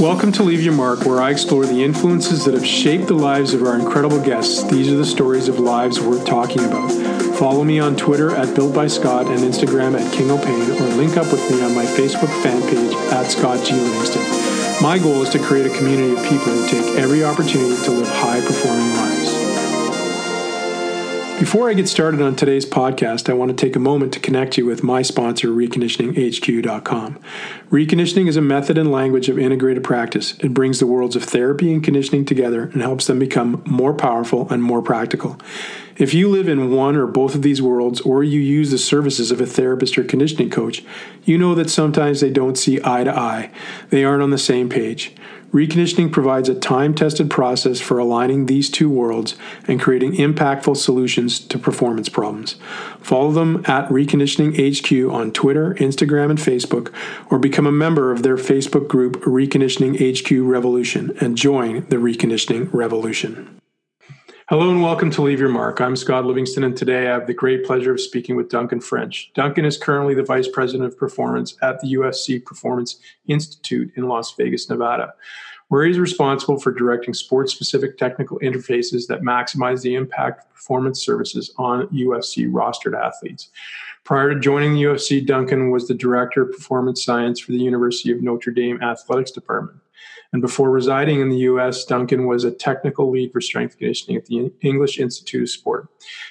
Welcome to Leave Your Mark, where I explore the influences that have shaped the lives of our incredible guests. These are the stories of lives worth talking about. Follow me on Twitter at Built by Scott and Instagram at King O'Pain, or link up with me on my Facebook fan page at Scott G. Livingston. My goal is to create a community of people who take every opportunity to live high performing lives. Before I get started on today's podcast, I want to take a moment to connect you with my sponsor, reconditioninghq.com. Reconditioning is a method and language of integrated practice. It brings the worlds of therapy and conditioning together and helps them become more powerful and more practical. If you live in one or both of these worlds, or you use the services of a therapist or conditioning coach, you know that sometimes they don't see eye to eye. They aren't on the same page. Reconditioning provides a time tested process for aligning these two worlds and creating impactful solutions to performance problems. Follow them at Reconditioning HQ on Twitter, Instagram, and Facebook, or become a member of their Facebook group, Reconditioning HQ Revolution, and join the Reconditioning Revolution. Hello and welcome to Leave Your Mark. I'm Scott Livingston, and today I have the great pleasure of speaking with Duncan French. Duncan is currently the Vice President of Performance at the UFC Performance Institute in Las Vegas, Nevada, where he's responsible for directing sports specific technical interfaces that maximize the impact of performance services on UFC rostered athletes. Prior to joining the UFC, Duncan was the Director of Performance Science for the University of Notre Dame Athletics Department. And before residing in the US, Duncan was a technical lead for strength conditioning at the English Institute of Sport.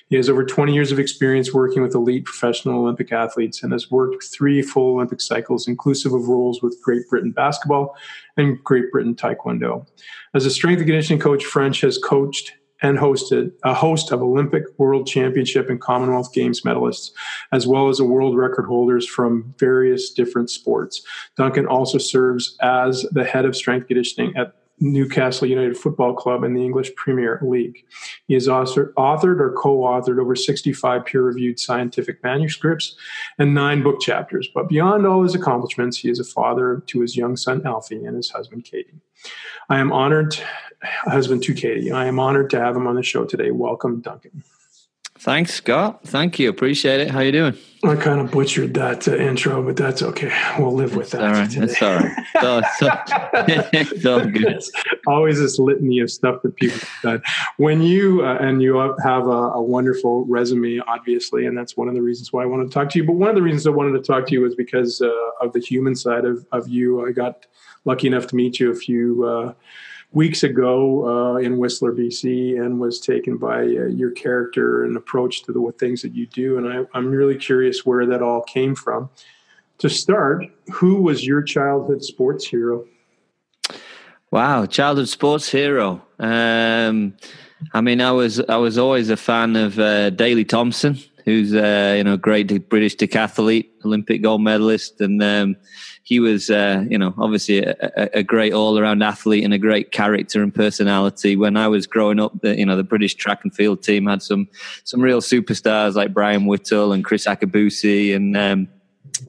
He has over 20 years of experience working with elite professional Olympic athletes and has worked three full Olympic cycles, inclusive of roles with Great Britain basketball and Great Britain taekwondo. As a strength conditioning coach, French has coached and hosted a host of Olympic, World Championship, and Commonwealth Games medalists, as well as a world record holders from various different sports. Duncan also serves as the head of strength conditioning at Newcastle United Football Club in the English Premier League. He has authored or co authored over 65 peer reviewed scientific manuscripts and nine book chapters. But beyond all his accomplishments, he is a father to his young son Alfie and his husband Katie. I am honored husband to Katie. I am honored to have him on the show today. Welcome, Duncan. Thanks, Scott. Thank you. Appreciate it. How you doing? I kind of butchered that uh, intro, but that's okay. We'll live with that. All right. Today. That's all right. So, so, it's all good. It's always this litany of stuff that people have done. When you uh, and you have a, a, wonderful resume, obviously, and that's one of the reasons why I wanted to talk to you. But one of the reasons I wanted to talk to you was because uh, of the human side of, of you. I got lucky enough to meet you a few uh, weeks ago uh, in Whistler, BC, and was taken by uh, your character and approach to the things that you do. And I, I'm really curious where that all came from. To start, who was your childhood sports hero? Wow, childhood sports hero. Um, I mean, I was I was always a fan of uh, Daley Thompson, who's uh, you know great British decathlete, Olympic gold medalist, and um, he was, uh, you know, obviously a, a great all-around athlete and a great character and personality. When I was growing up, the, you know, the British track and field team had some some real superstars like Brian Whittle and Kriss Akabusi and um,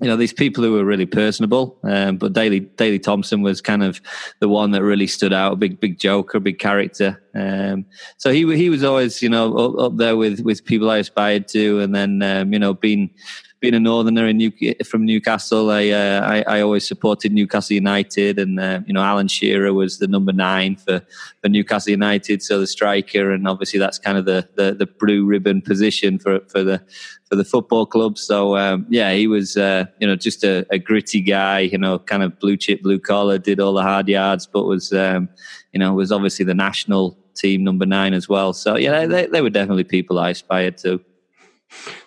you know these people who were really personable um, but Daley Daley Thompson was kind of the one that really stood out a big big joker big character um, so he he was always you know up, up, there with with people I aspired to and then um, you know being being a northerner in New, from Newcastle, I, uh, I, I always supported Newcastle United, and uh, you know Alan Shearer was the number nine for, for Newcastle United, so the striker, and obviously that's kind of the the, the blue ribbon position for for the for the football club. So um, yeah, he was uh, you know just a, a, gritty guy, you know, kind of blue chip, blue collar, did all the hard yards, but was um, you know was obviously the national team number nine as well. So yeah, they, they were definitely people I aspired to.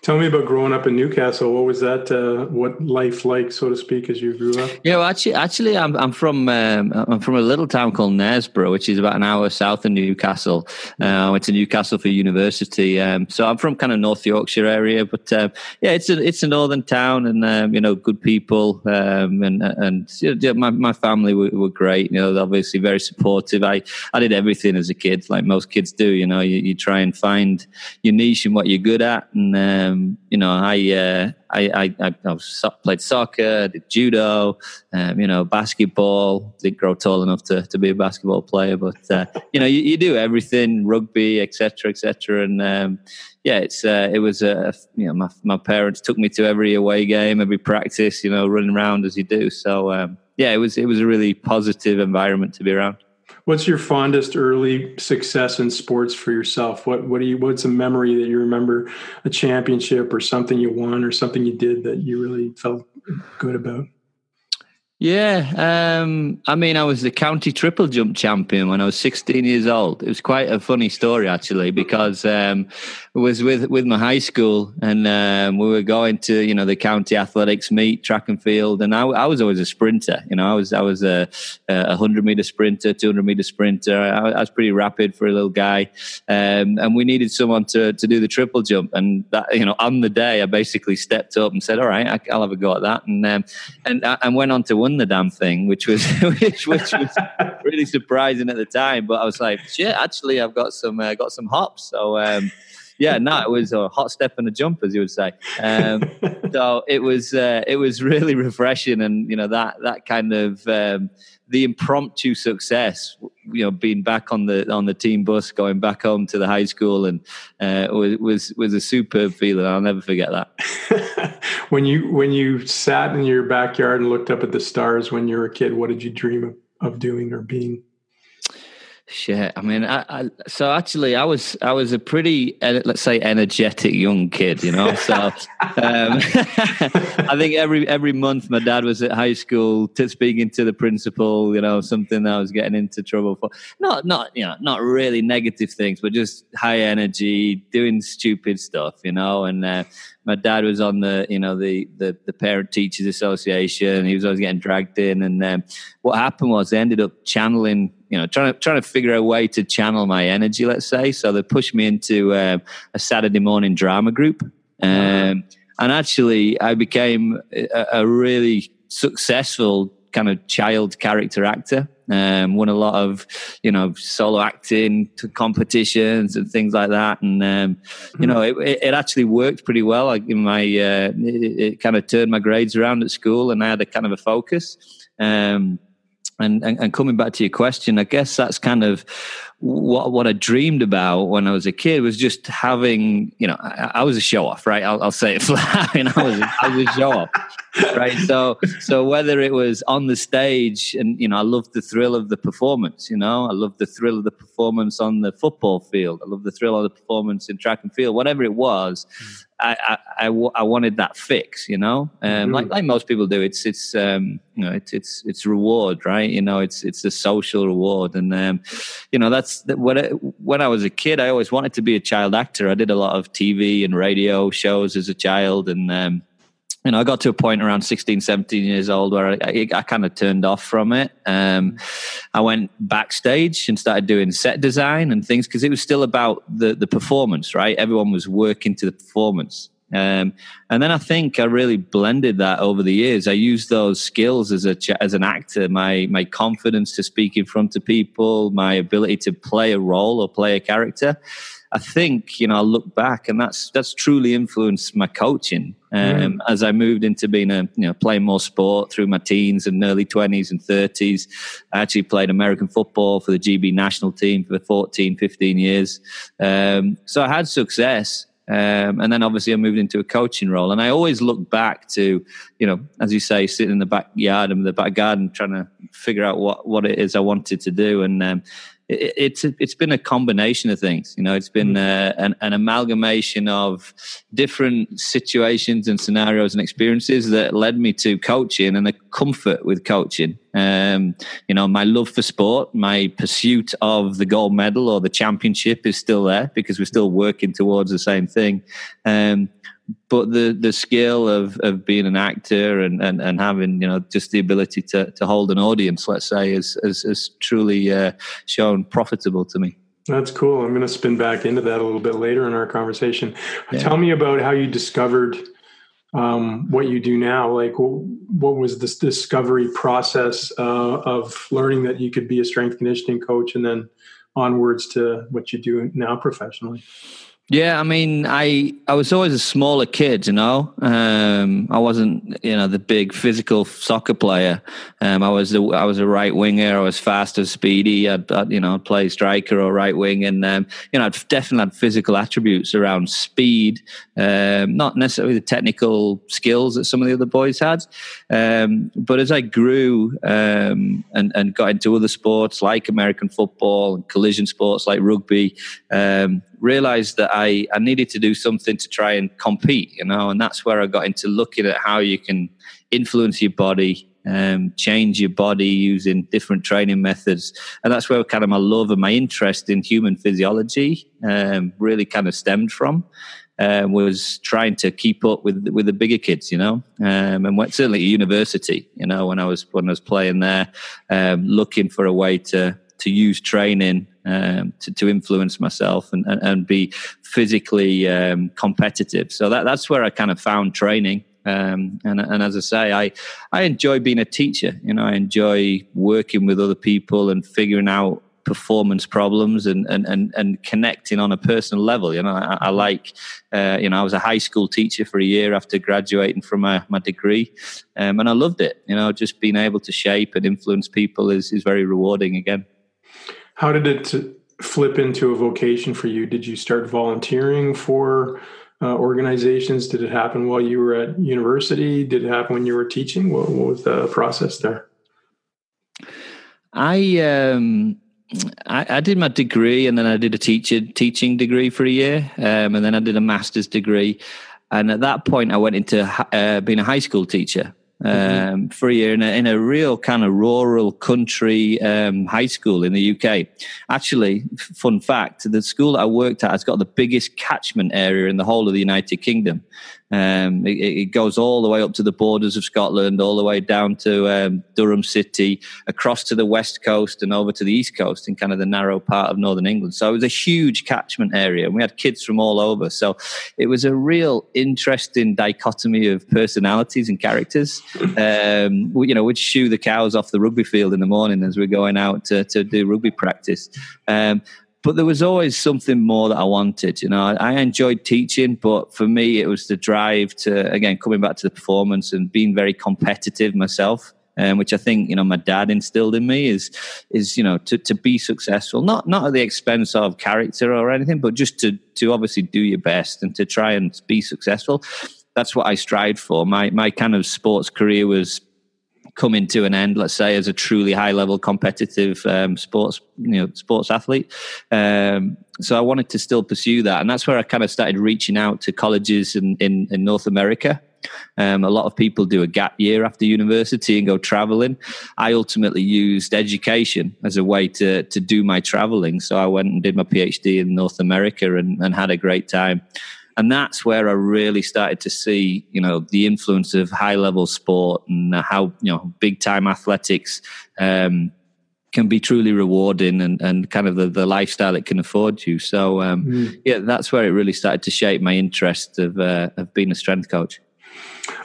Tell me about growing up in Newcastle. What was that? Uh, what life like, so to speak, as you grew up? Yeah, well, actually, actually, I'm I'm from um, I'm from a little town called Knaresborough, which is about an hour south of Newcastle. Uh, I went to Newcastle for university, um, so I'm from kind of North Yorkshire area. But um, yeah, it's a it's a northern town, and um, you know, good people, um, and and you know, my my family were, were, great. You know, obviously very supportive. I I did everything as a kid, like most kids do. You know, you, you try and find your niche and what you're good at, and um, you know, I, uh, I, I, I, played soccer, did judo, um, you know, basketball. Didn't grow tall enough to, to be a basketball player, but uh, you know, you, you, do everything, rugby, etc., etc. And um, yeah, it's uh, it was uh, you know, my my parents took me to every away game, every practice, you know, running around as you do. So um, yeah, it was it was a really positive environment to be around. What's your fondest early success in sports for yourself? What what do you what's a memory that you remember a championship or something you won or something you did that you really felt good about? Yeah, um, I mean, I was the county triple jump champion when I was 16 years old. It was quite a funny story actually because um, it was with with my high school, and um, we were going to you know the county athletics meet, track and field, and I, I was always a sprinter. You know, I was I was a, a 100 meter sprinter, 200 meter sprinter. I, I, was pretty rapid for a little guy, um, and we needed someone to to do the triple jump. And that you know, on the day, I basically stepped up and said, "All right, I'll have a go at that," and um, and and went on to win the damn thing, which was which, which was really surprising at the time. But I was like, shit, actually, I've got some uh, got some hops. So um, yeah, no, it was a hot step and a jump, as you would say. Um, so it was uh, it was really refreshing, and you know that that kind of um, the impromptu success, you know, being back on the on the team bus, going back home to the high school, and uh, was was a superb feeling. I'll never forget that. when you when you sat in your backyard and looked up at the stars when you were a kid, what did you dream of, of doing or being? Shit. I mean, I, I, so actually, I was I was a pretty let's say energetic young kid, you know. So um, I think every every month my dad was at high school to speaking to the principal, you know, something I was getting into trouble for. Not not you know not really negative things, but just high energy, doing stupid stuff, you know. And uh, my dad was on the you know the the, the parent teachers association. He was always getting dragged in, and um, what happened was they ended up channeling you know, trying to trying to figure a way to channel my energy, let's say. So they pushed me into uh, a Saturday morning drama group, um, and actually, I became a, a, really successful kind of child character actor. Um, won a lot of, you know, solo acting competitions and things like that, and um, you know, it, it, actually worked pretty well. Like in my, uh, it, it, kind of turned my grades around at school, and I had a kind of a focus. Um, and, and, and coming back to your question, I guess that's kind of what what I dreamed about when I was a kid was just having, you know, I, I was a show off, right? I'll, I'll say it flat. you know, I was I was a show off, right? So so whether it was on the stage, and you know, I loved the thrill of the performance. You know, I loved the thrill of the performance on the football field. I loved the thrill of the performance in track and field. Whatever it was, mm. I, I, I, wanted that fix, you know, um, mm-hmm. like like most people do. It's it's um, you know it's it's it's reward, right? You know, it's it's a social reward, and um, you know that's when I, when I was a kid, I always wanted to be a child actor. I did a lot of TV and radio shows as a child, and um, you know, I got to a point around 16, 17 years old where I, I, I kind of turned off from it. Um, I went backstage and started doing set design and things because it was still about the, the performance, right? Everyone was working to the performance. Um, and then I think I really blended that over the years. I used those skills as a as an actor, my my confidence to speak in front of people, my ability to play a role or play a character. I think you know I look back and that's that's truly influenced my coaching um, mm. as I moved into being a you know playing more sport through my teens and early twenties and thirties. I actually played American football for the GB national team for 14, 15 years. Um, so I had success. Um, and then obviously I moved into a coaching role, and I always look back to, you know, as you say, sitting in the backyard and the back garden, trying to figure out what what it is I wanted to do. And um, it, it's it's been a combination of things. You know, it's been mm-hmm. uh, an, an, amalgamation of different situations and scenarios and experiences that led me to coaching and the comfort with coaching. Um, you know, my love for sport, my pursuit of the gold medal or the championship is still there because we're still working towards the same thing. Um, but the the skill of of being an actor and and, and having you know just the ability to to hold an audience let's say is is, is truly uh, shown profitable to me. That's cool. I'm going to spin back into that a little bit later in our conversation. Yeah. tell me about how you discovered um, what you do now. Like what was this discovery process uh, of learning that you could be a strength conditioning coach and then onwards to what you do now professionally Yeah, I mean, I I was always a smaller kid, you know. Um, I wasn't, you know, the big physical soccer player. Um, I was a, I was a right winger. I was fast and speedy. I'd, I'd you know play striker or right wing, and um, you know, I'd definitely had physical attributes around speed, um, not necessarily the technical skills that some of the other boys had. Um, but as I grew um, and and got into other sports like American football and collision sports like rugby realized that I, I needed to do something to try and compete, you know, and that's where I got into looking at how you can influence your body, um, change your body using different training methods. And that's where kind of my love and my interest in human physiology um, really kind of stemmed from. Uh, was trying to keep up with with the bigger kids, you know, um, and went, certainly university, you know, when I was when I was playing there, um, looking for a way to to use training um, to, to influence myself and, and, and be physically um, competitive. So that, that's where I kind of found training. Um, and, and as I say, I, I enjoy being a teacher. You know, I enjoy working with other people and figuring out performance problems and, and, and, and connecting on a personal level. You know, I, I like, uh, you know, I was a high school teacher for a year after graduating from my, my degree. Um, and I loved it. You know, just being able to shape and influence people is, is very rewarding again. How did it flip into a vocation for you? Did you start volunteering for uh, organizations? Did it happen while you were at university? Did it happen when you were teaching? What, what was the process there? I, um, I, I did my degree and then I did a teacher teaching degree for a year, um, and then I did a master's degree. And at that point, I went into uh, being a high school teacher. Mm-hmm. um, for a year in a, in a real kind of rural country um, high school in the UK. Actually, fun fact: the school that I worked at has got the biggest catchment area in the whole of the United Kingdom. Um, it, it, goes all the way up to the borders of Scotland, all the way down to um, Durham City, across to the west coast, and over to the east coast in kind of the narrow part of northern England. So it was a huge catchment area, and we had kids from all over. So it was a real interesting dichotomy of personalities and characters. Um, you know, we'd shoo the cows off the rugby field in the morning as we're going out to, to do rugby practice. Um, but there was always something more that I wanted. You know, I, I, enjoyed teaching, but for me, it was the drive to again coming back to the performance and being very competitive myself. Um, which I think you know my dad instilled in me is is you know to, to be successful, not not at the expense of character or anything, but just to to obviously do your best and to try and be successful. That's what I strived for. My my kind of sports career was coming to an end, let's say, as a truly high level competitive um, sports, you know, sports athlete. Um, so I wanted to still pursue that, and that's where I kind of started reaching out to colleges in in, in North America. Um, a lot of people do a gap year after university and go traveling. I ultimately used education as a way to to do my traveling. So I went and did my PhD in North America and, and had a great time and that's where I really started to see, you know, the influence of high level sport and how you know big time athletics um, can be truly rewarding and, and kind of the, the lifestyle it can afford you. So um, mm. yeah, that's where it really started to shape my interest of uh, of being a strength coach.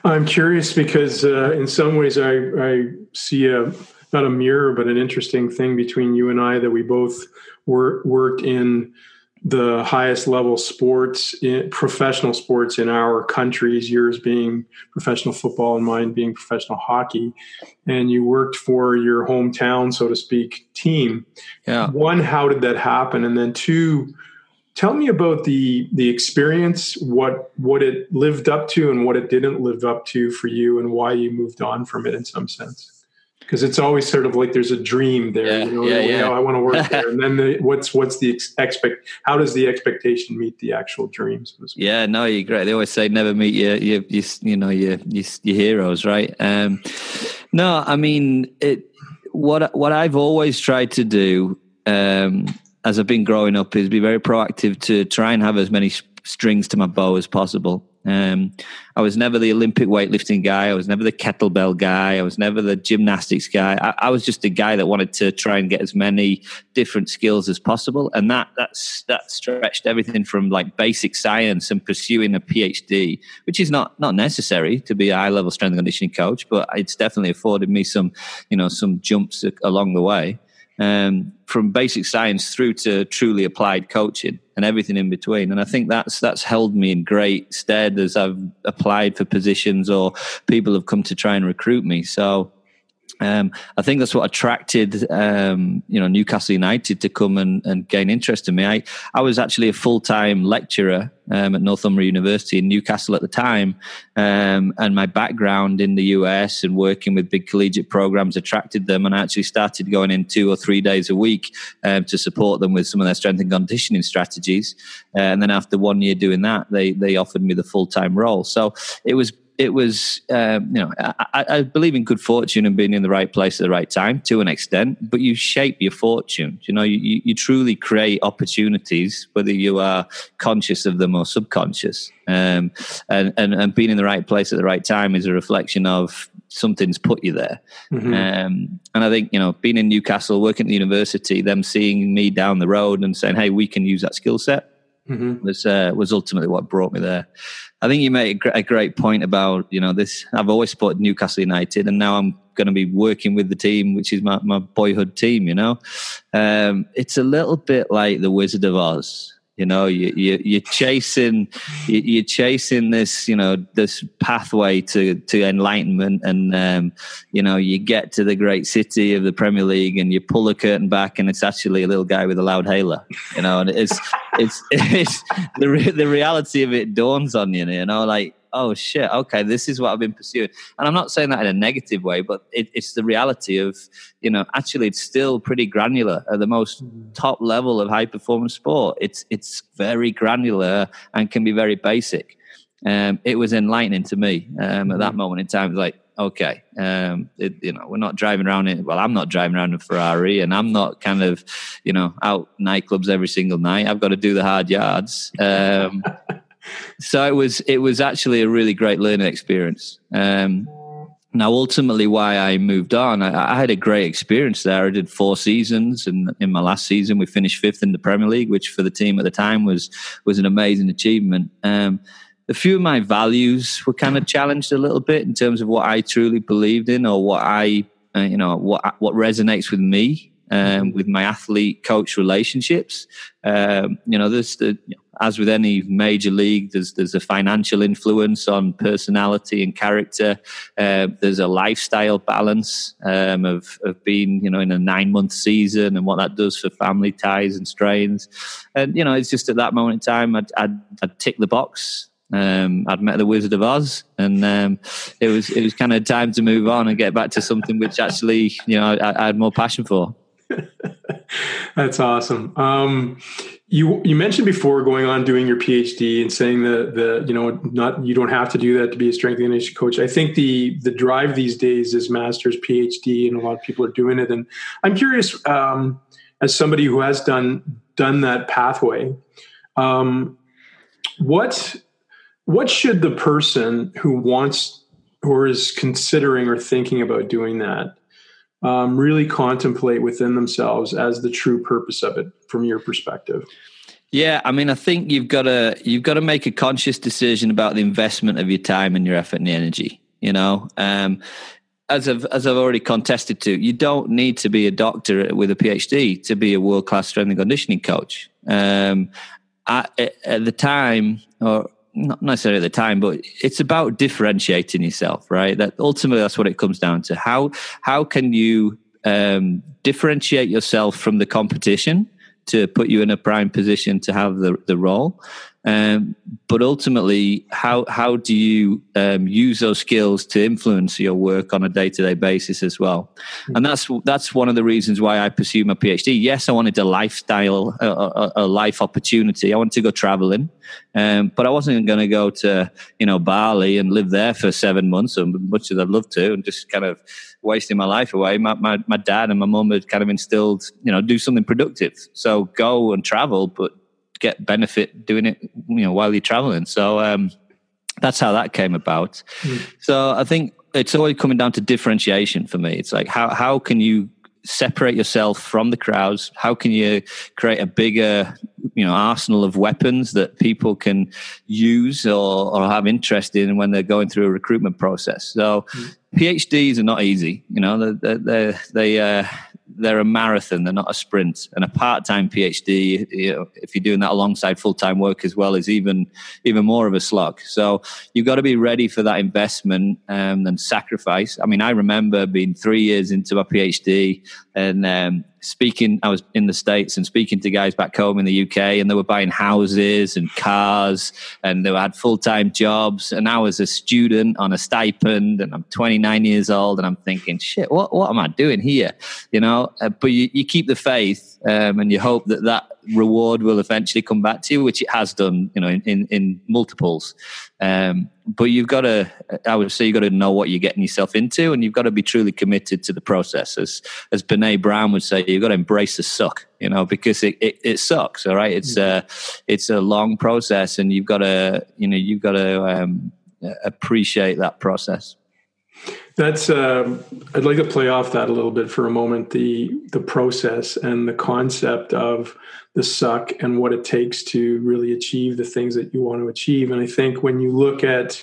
I'm curious because uh, in some ways I, I see a not a mirror but an interesting thing between you and I that we both wor- worked in the highest level sports, in, professional sports in our countries, yours being professional football and mine being professional hockey. And you worked for your hometown, so to speak, team. Yeah. One, how did that happen? And then two, tell me about the the experience, what what it lived up to and what it didn't live up to for you and why you moved on from it in some sense because it's always sort of like there's a dream there. Yeah, you know, yeah, yeah. I want to work there, and then the, what's what's the expect? How does the expectation meet the actual dreams? Yeah, no, you're great. They always say never meet your your, your you know your, your, your heroes, right? Um, no, I mean it. What what I've always tried to do um, as I've been growing up is be very proactive to try and have as many strings to my bow as possible. Um, I was never the Olympic weightlifting guy. I was never the kettlebell guy. I was never the gymnastics guy. I, I, was just a guy that wanted to try and get as many different skills as possible, and that that's that stretched everything from like basic science and pursuing a PhD, which is not not necessary to be a high level strength and conditioning coach, but it's definitely afforded me some you know some jumps along the way. Um, from basic science through to truly applied coaching and everything in between. And I think that's that's held me in great stead as I've applied for positions or people have come to try and recruit me. So um, I think that's what attracted um, you know Newcastle United to come and, and, gain interest in me. I, I was actually a full time lecturer um, at Northumbria University in Newcastle at the time, um, and my background in the US and working with big collegiate programs attracted them, and I actually started going in two or three days a week um, to support them with some of their strength and conditioning strategies. Uh, and then after one year doing that, they they offered me the full time role. So it was it was, um, you know, I, I, believe in good fortune and being in the right place at the right time to an extent, but you shape your fortune. You know, you, you truly create opportunities, whether you are conscious of them or subconscious. Um, and, and, and being in the right place at the right time is a reflection of something's put you there. Mm-hmm. Um, and I think, you know, being in Newcastle, working at the university, them seeing me down the road and saying, hey, we can use that skill set mm-hmm. was, uh, was ultimately what brought me there. I think you made a great point about you know this. I've always supported Newcastle United, and now I'm going to be working with the team, which is my, my boyhood team. You know, um, it's a little bit like the Wizard of Oz. You know, you, you you're chasing you're chasing this you know this pathway to to enlightenment, and um, you know you get to the great city of the Premier League, and you pull the curtain back, and it's actually a little guy with a loud hailer. You know, and it's it's it's the the reality of it dawns on you. You know, like oh shit, okay, this is what I've been pursuing. And I'm not saying that in a negative way, but it, it's the reality of, you know, actually it's still pretty granular at the most mm-hmm. top level of high performance sport. It's, it's very granular and can be very basic. Um, it was enlightening to me um, at that mm-hmm. moment in time. Like, okay, um, it, you know, we're not driving around in, well, I'm not driving around in a Ferrari and I'm not kind of, you know, out nightclubs every single night. I've got to do the hard yards. Um, so it was it was actually a really great learning experience. Um, now, ultimately, why I moved on, I, I, had a great experience there. I did four seasons, and in my last season, we finished fifth in the Premier League, which for the team at the time was was an amazing achievement. Um, a few of my values were kind of challenged a little bit in terms of what I truly believed in, or what I, uh, you know, what what resonates with me um, with my athlete coach relationships. Um, you know, there's the, as with any major league, there's there's a financial influence on personality and character. Uh, there's a lifestyle balance um, of of being, you know, in a nine month season and what that does for family ties and strains. And you know, it's just at that moment in time, I'd, I'd, I'd tick the box. Um, I'd met the Wizard of Oz, and um, it was it was kind of time to move on and get back to something which actually, you know, I, I had more passion for. That's awesome. Um, you you mentioned before going on doing your PhD and saying that the you know not you don't have to do that to be a strength and conditioning coach. I think the the drive these days is master's PhD, and a lot of people are doing it. And I'm curious, um, as somebody who has done done that pathway, um, what what should the person who wants or is considering or thinking about doing that um, really contemplate within themselves as the true purpose of it from your perspective? Yeah, I mean, I think you've got to you've got to make a conscious decision about the investment of your time and your effort and energy. You know, um, as I've as I've already contested to, you don't need to be a doctor with a PhD to be a world class strength and conditioning coach. Um, at, at the time, or not necessarily at the time, but it's about differentiating yourself, right? That ultimately that's what it comes down to. How how can you um, differentiate yourself from the competition to put you in a prime position to have the the role, um, but ultimately, how how do you um, use those skills to influence your work on a day to day basis as well? And that's that's one of the reasons why I pursued my PhD. Yes, I wanted a lifestyle, a, a, a life opportunity. I wanted to go traveling, um, but I wasn't going to go to you know Bali and live there for seven months, as much as I'd love to, and just kind of wasting my life away. My, my, my dad and my mum had kind of instilled, you know, do something productive. So go and travel, but get benefit doing it, you know, while you're traveling. So um, that's how that came about. Mm. So I think it's always coming down to differentiation for me. It's like how how can you separate yourself from the crowds? How can you create a bigger, you know, arsenal of weapons that people can use or, or have interest in when they're going through a recruitment process? So, mm. PhDs are not easy. You know, they they they, uh, they're a marathon, they're not a sprint. And a part-time PhD, you know, if you're doing that alongside full-time work as well, is even even more of a slog. So you've got to be ready for that investment um, and sacrifice. I mean, I remember being three years into my PhD and um, speaking. I was in the states and speaking to guys back home in the UK, and they were buying houses and cars, and they had full-time jobs. And I was a student on a stipend, and I'm 29 years old, and I'm thinking, shit, what what am I doing here? You know, uh, but you, you keep the faith um, and you hope that that reward will eventually come back to you, which it has done, you know, in, in, in multiples. Um, but you've got to, I would say, you've got to know what you're getting yourself into, and you've got to be truly committed to the process. As as Brene Brown would say, you've got to embrace the suck, you know, because it, it, it sucks. All right, it's a it's a long process, and you've got to, you know, you've got to um, appreciate that process. That's. Uh, I'd like to play off that a little bit for a moment. The the process and the concept of the suck and what it takes to really achieve the things that you want to achieve. And I think when you look at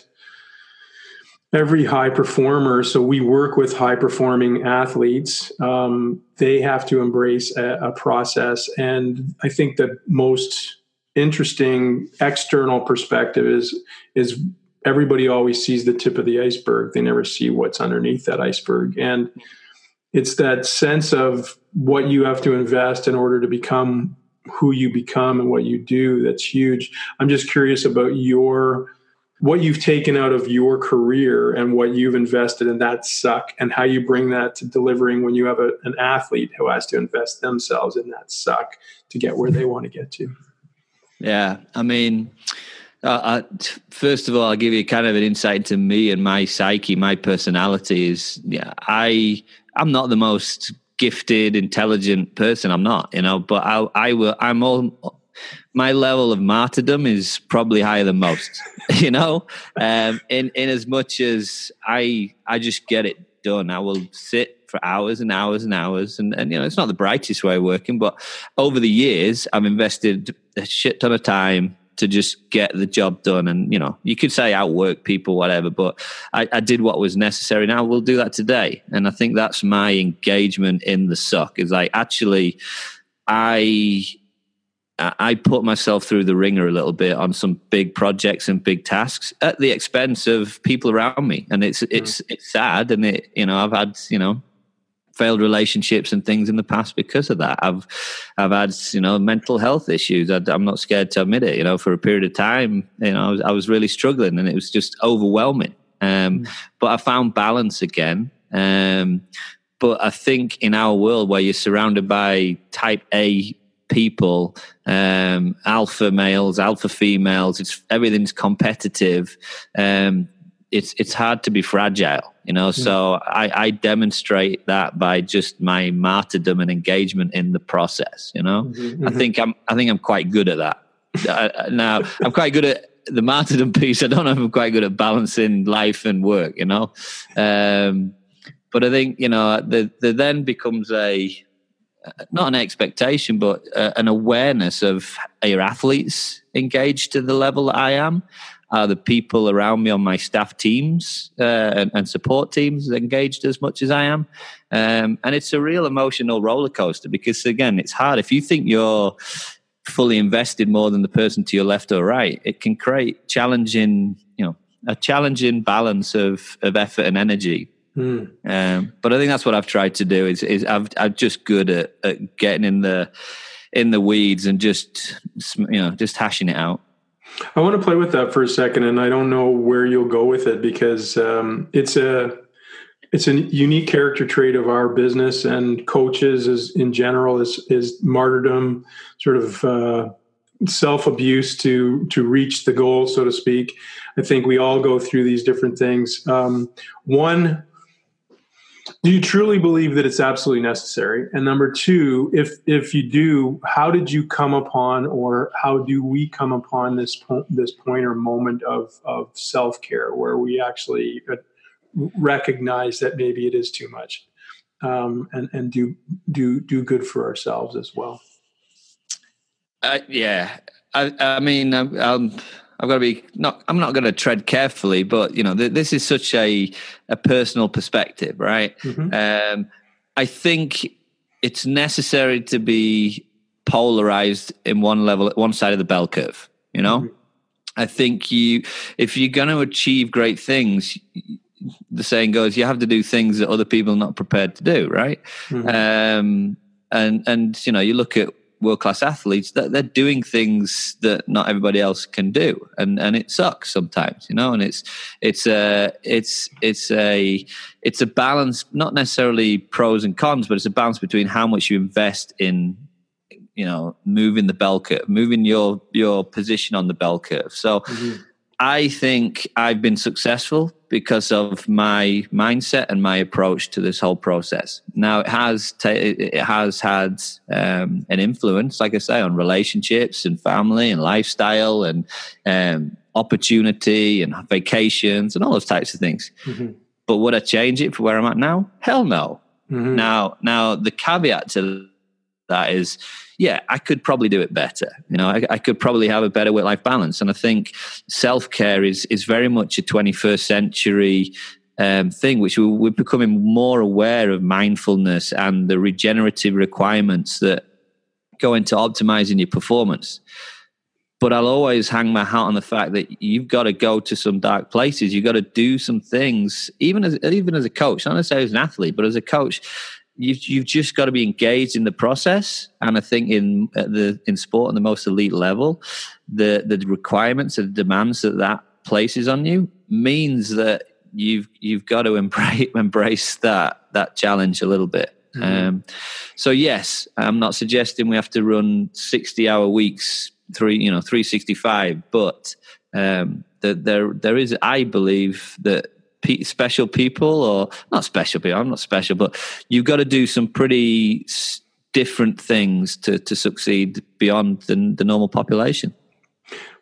every high performer, so we work with high performing athletes. Um, they have to embrace a, a process, and I think the most interesting external perspective is is everybody always sees the tip of the iceberg. They never see what's underneath that iceberg. And it's that sense of what you have to invest in order to become who you become and what you do that's huge. I'm just curious about your what you've taken out of your career and what you've invested in that suck and how you bring that to delivering when you have a, an athlete who has to invest themselves in that suck to get where they want to get to. Yeah, I mean, uh, first of all, I'll give you kind of an insight into me and my psyche, my personality is, yeah, I, I'm not the most gifted, intelligent person. I'm not, you know, but I, I will, I'm all, my level of martyrdom is probably higher than most, you know, um, in, in as much as I, I just get it done. I will sit for hours and hours and hours. And, and, you know, it's not the brightest way of working, but over the years, I've invested a shit ton of time, to just get the job done. And, you know, you could say outwork people, whatever, but I, I did what was necessary. Now we'll do that today. And I think that's my engagement in the suck is like, actually, I, I put myself through the ringer a little bit on some big projects and big tasks at the expense of people around me, and it's it's mm. it's sad. And it you know I've had you know failed relationships and things in the past because of that. I've I've had you know mental health issues. I, am not scared to admit it. You know, for a period of time, you know, I was, I was really struggling, and it was just overwhelming. Um, mm. But I found balance again. Um, but I think in our world where you're surrounded by type A people, um, alpha males, alpha females, it's everything's competitive. Um, it's it's hard to be fragile, you know. Mm. So I, I, demonstrate that by just my martyrdom and engagement in the process. You know, mm-hmm. I mm-hmm. think I'm I think I'm quite good at that. uh, now I'm quite good at the martyrdom piece. I don't know if I'm quite good at balancing life and work. You know, um, but I think you know the the then becomes a not an expectation, but uh, an awareness of your athletes engaged to the level that I am are the people around me on my staff teams uh, and, and, support teams engaged as much as I am. Um, and it's a real emotional roller coaster because, again, it's hard. If you think you're fully invested more than the person to your left or right, it can create challenging, you know, a challenging balance of, of effort and energy. Mm. Um, but I think that's what I've tried to do is, is I've, I'm just good at, at getting in the, in the weeds and just, you know, just hashing it out. I want to play with that for a second, and I don't know where you'll go with it because um, it's a it's a unique character trait of our business and coaches is in general is is martyrdom, sort of uh, self abuse to to reach the goal, so to speak. I think we all go through these different things. Um, one do you truly believe that it's absolutely necessary? And number two if if you do how did you come upon or how do we come upon this po- this point or moment of of self-care where we actually uh, recognize that maybe it is too much um, and and do do do good for ourselves as well? Uh, yeah. I, I mean I'm, I'm I've got to be not. I'm not going to tread carefully, but you know, th- this is such a a personal perspective, right? Mm-hmm. Um, I think it's necessary to be polarized in one level, one side of the bell curve. You know, mm-hmm. I think you, if you're going to achieve great things, the saying goes, you have to do things that other people are not prepared to do, right? Mm-hmm. Um, and and you know, you look at world class athletes that they're doing things that not everybody else can do, and and it sucks sometimes, you know. And it's it's a it's it's a it's a balance, not necessarily pros and cons, but it's a balance between how much you invest in you know moving the bell curve, moving your your position on the bell curve. So. Mm-hmm. I think I've been successful because of my mindset and my approach to this whole process. Now it has it has had um, an influence, like I say, on relationships and family and lifestyle and um, opportunity and vacations and all those types of things. Mm-hmm. But would I change it for where I'm at now? Hell no. Mm-hmm. Now, now the caveat to that is yeah, I could probably do it better. You know, I, I could probably have a better work life balance. And I think self care is is very much a 21st century um, thing, which we, we're becoming more aware of mindfulness and the regenerative requirements that go into optimizing your performance. But I'll always hang my hat on the fact that you've got to go to some dark places. You've got to do some things, even as even as a coach, not necessarily as an athlete, but as a coach you've you've just got to be engaged in the process. And I think in the in sport and the most elite level, the the requirements and demands that that places on you means that you've you've got to embrace embrace that that challenge a little bit. Mm-hmm. Um, so yes, I'm not suggesting we have to run 60 hour weeks, three you know 365, but um, there there is I believe that special people or not special people. I'm not special, but you've got to do some pretty different things to, to succeed beyond the, the normal population.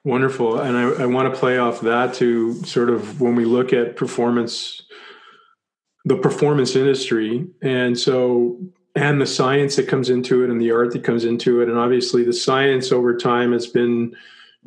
Wonderful. And I, I want to play off that to sort of when we look at performance, the performance industry. And so, and the science that comes into it and the art that comes into it. And obviously, the science over time has been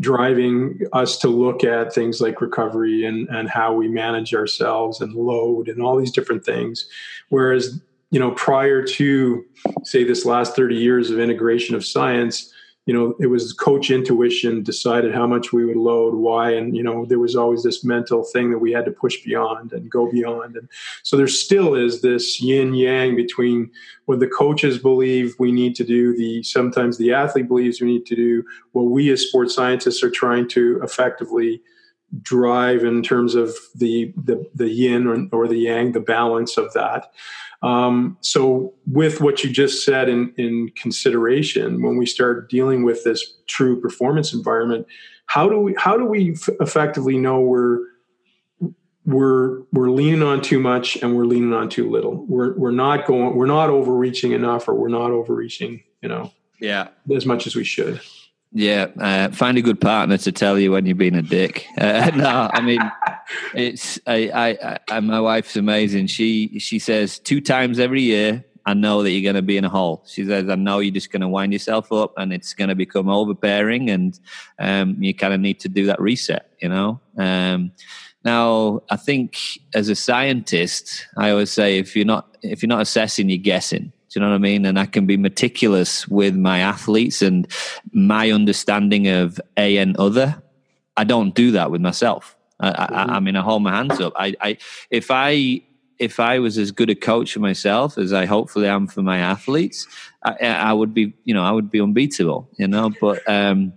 driving us to look at things like recovery and, and how we manage ourselves and load and all these different things. Whereas, you know, prior to, say, this last 30 years of integration of science, you know it was coach intuition decided how much we would load why and you know there was always this mental thing that we had to push beyond and go beyond. And so there still is this yin yang between what the coaches believe we need to do the sometimes the athlete believes we need to do what we as sports scientists are trying to effectively drive in terms of the the, the yin or, or the yang the balance of that um, so, with what you just said in, in consideration, when we start dealing with this true performance environment, how do we how do we f- effectively know we're we're we're leaning on too much and we're leaning on too little? We're we're not going we're not overreaching enough or we're not overreaching, you know, yeah, as much as we should. Yeah, uh, find a good partner to tell you when you're being a dick. Uh, no, I mean, it's I, I, I, my wife's amazing. She she says two times every year, I know that you're going to be in a hole. She says, I know you're just going to wind yourself up, and it's going to become overbearing, and um, you kind of need to do that reset. You know. Um, now, I think as a scientist, I always say if you're not if you're not assessing, you're guessing. Do you know what I mean? And I can be meticulous with my athletes and my understanding of a and other. I don't do that with myself. I, mm-hmm. I, I mean, I hold my hands up. I, I, if I, if I was as good a coach for myself as I hopefully am for my athletes, I, I would be, you know, I would be unbeatable. You know, but um,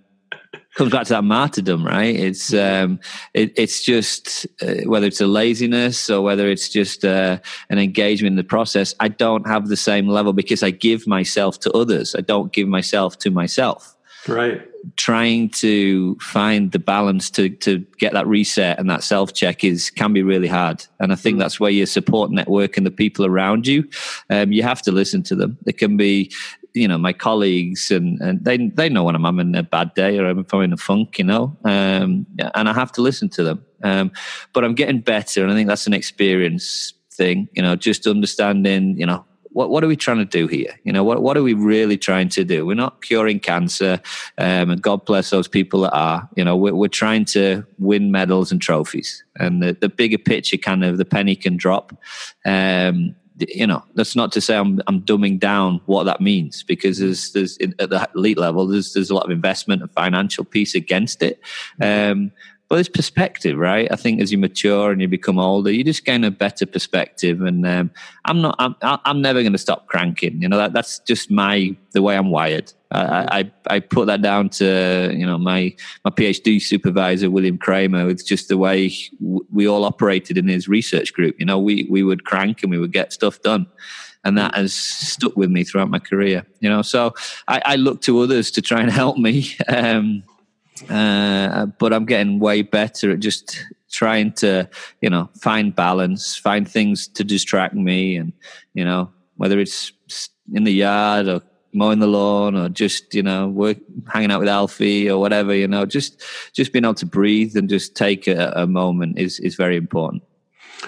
comes back to that martyrdom, right? It's um, it, it's just uh, whether it's a laziness or whether it's just uh, an engagement in the process. I don't have the same level because I give myself to others. I don't give myself to myself. Right. Trying to find the balance to to get that reset and that self check is can be really hard. And I think mm. that's where your support network and the people around you, um, you have to listen to them. It can be you know my colleagues and, and they they know when I'm having a bad day or I'm in a funk, you know, um, and I have to listen to them. Um, but I'm getting better, and I think that's an experience thing. You know, just understanding, you know, what what are we trying to do here? You know, what what are we really trying to do? We're not curing cancer, um, and God bless those people that are. You know, we're, we're trying to win medals and trophies, and the, the bigger picture, kind of the penny can drop. Um, you know, that's not to say I'm I'm dumbing down what that means because there's there's at the elite level there's there's a lot of investment and financial piece against it. Um, but it's perspective, right? I think as you mature and you become older, you just gain a better perspective. And um, I'm not, I'm, I'm never going to stop cranking. You know, that, that's just my the way I'm wired. I, I, I put that down to you know my my PhD supervisor William Kraemer. It's just the way we all operated in his research group. You know, we we would crank and we would get stuff done and that has stuck with me throughout my career. You know, so I, I look to others to try and help me. Um, uh, but I'm getting way better at just trying to, you know, find balance, find things to distract me, and you know, whether it's in the yard or mowing the lawn or just you know work hanging out with Alfie or whatever, you know, just just being able to breathe and just take a, a moment is is very important.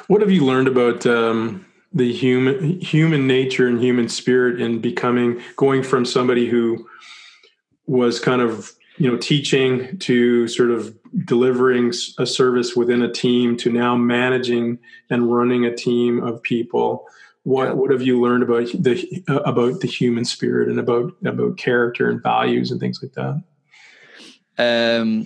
What have you learned about um, the human human nature and human spirit in becoming going from somebody who was kind of you know teaching to sort of delivering a service within a team to now managing and running a team of people what yeah. what have you learned about the uh, about the human spirit and about about character and values and things like that um,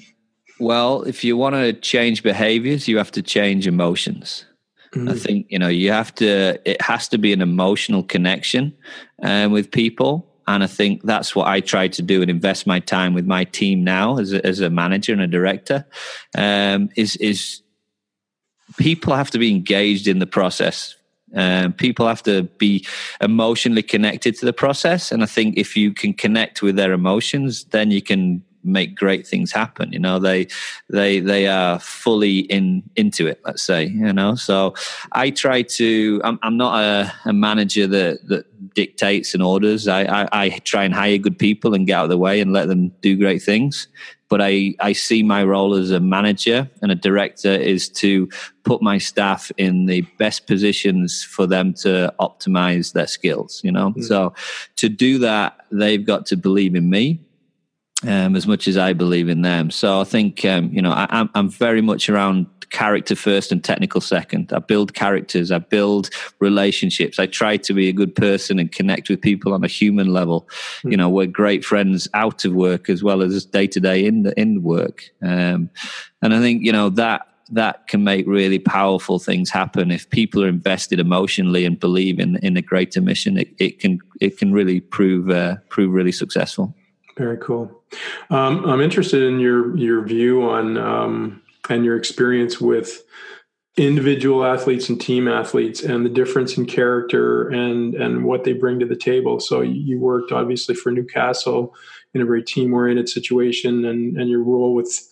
well if you want to change behaviors you have to change emotions mm-hmm. i think you know you have to it has to be an emotional connection um, with people and I think that's what I try to do and invest my time with my team now as a, as a manager and a director. Um, is is people have to be engaged in the process. Um, people have to be emotionally connected to the process, and I think if you can connect with their emotions, then you can make great things happen you know? They they they are fully in into it let's say you know? So i try to i'm, I'm not a, a manager that that dictates and orders. I, I, I try and hire good people and get out of the way and let them do great things. But I, I see my role as a manager and a director is to put my staff in the best positions for them to optimize their skills you know? Mm. so to do that they've got to believe in me um, as much as I believe in them. So I think um, you know I, I'm very much around character first and technical second. I build characters, I build relationships. I try to be a good person and connect with people on a human level. Mm. You know, we're great friends out of work as well as day to day in the in work. Um, and I think you know that that can make really powerful things happen if people are invested emotionally and believe in in a greater mission. It, it can it can really prove uh, prove really successful. Very cool. Um, I'm interested in your your view on um, and your experience with individual athletes and team athletes and the difference in character and and what they bring to the table. So you worked obviously for Newcastle in a very team oriented situation, and and your role with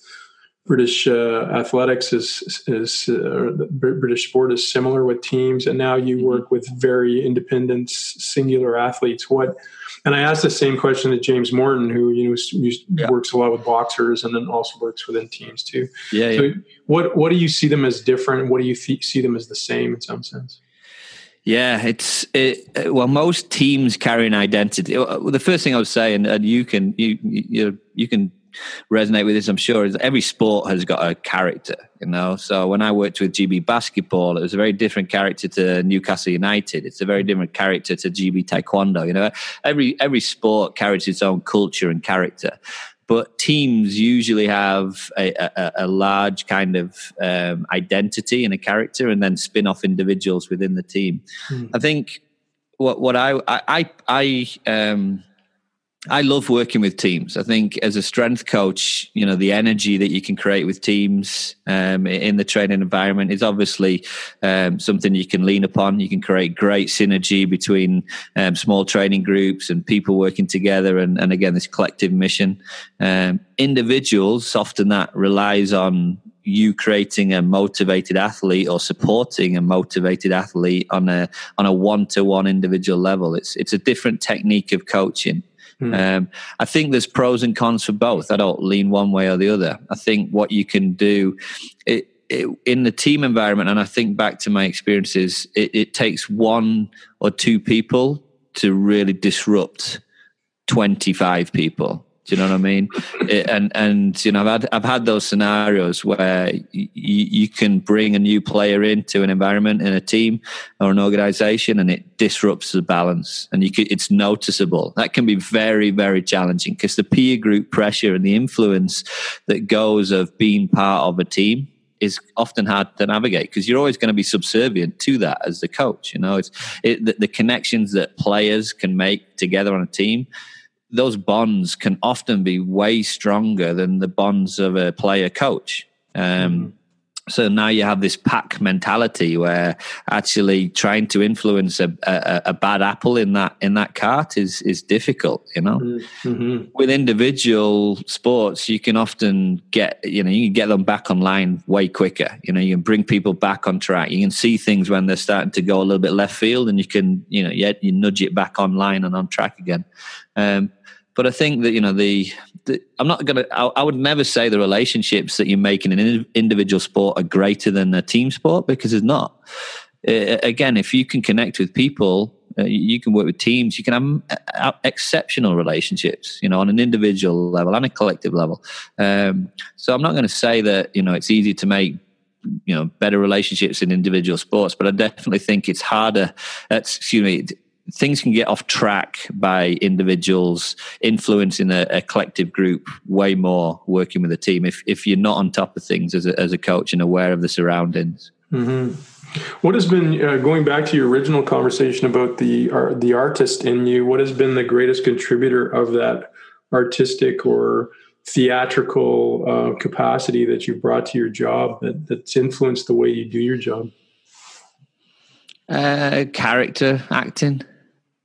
British uh, athletics is is uh, British sport is similar with teams, and now you work with very independent, singular athletes. What and I asked the same question to James Morton, who you know yeah. works a lot with boxers and then also works within teams too. Yeah. So, yeah. what what do you see them as different? What do you th- see them as the same in some sense? Yeah, it's it, well, most teams carry an identity. The first thing I was saying, and, and you can you you you can resonate with this, I'm sure, is every sport has got a character, you know. So when I worked with GB basketball, it was a very different character to Newcastle United. It's a very different character to GB Taekwondo. You know, every every sport carries its own culture and character. But teams usually have a, a, a large kind of um, identity and a character, and then spin off individuals within the team. Mm. I think what what I I I, I um, I love working with teams. I think as a strength coach, you know, the energy that you can create with teams um, in the training environment is obviously um, something you can lean upon. You can create great synergy between um, small training groups and people working together. And, and again, this collective mission. Um, individuals, often that relies on you creating a motivated athlete or supporting a motivated athlete on a on a one to one individual level. It's it's a different technique of coaching. Hmm. Um, I think there's pros and cons for both. I don't lean one way or the other. I think what you can do it, it, in the team environment, and I think back to my experiences, it, it takes one or two people to really disrupt 25 people. Do you know what I mean? It, and and you know, I've had I've had those scenarios where y- you can bring a new player into an environment in a team or an organization, and it disrupts the balance, and you could, it's noticeable. That can be very very challenging because the peer group pressure and the influence that goes of being part of a team is often hard to navigate because you're always going to be subservient to that as the coach. You know, it's it, the, the connections that players can make together on a team those bonds can often be way stronger than the bonds of a player coach. Um, mm-hmm. So now you have this pack mentality where actually trying to influence a, a, a, bad apple in that in that cart is is difficult. You know, mm-hmm. with individual sports, you can often get you know you can get them back online way quicker. You know, you can bring people back on track. You can see things when they're starting to go a little bit left field, and you can you know yet you nudge it back online and on track again. Um, but I think that you know the, the I'm not gonna. I, I, would never say the relationships that you make in an individual sport are greater than a team sport because it's not. Uh, again, if you can connect with people, uh, you can work with teams. You can have uh, exceptional relationships, you know, on an individual level and a collective level. Um, so I'm not going to say that you know it's easy to make you know better relationships in individual sports, but I definitely think it's harder. excuse me things can get off track by individuals influencing a, a, collective group way more working with a team if, if you're not on top of things as a, as a coach and aware of the surroundings. Mm-hmm. What has been uh, going back to your original conversation about the uh, the artist in you? What has been the greatest contributor of that artistic or theatrical uh, capacity that you brought to your job that, that's influenced the way you do your job? Uh, character acting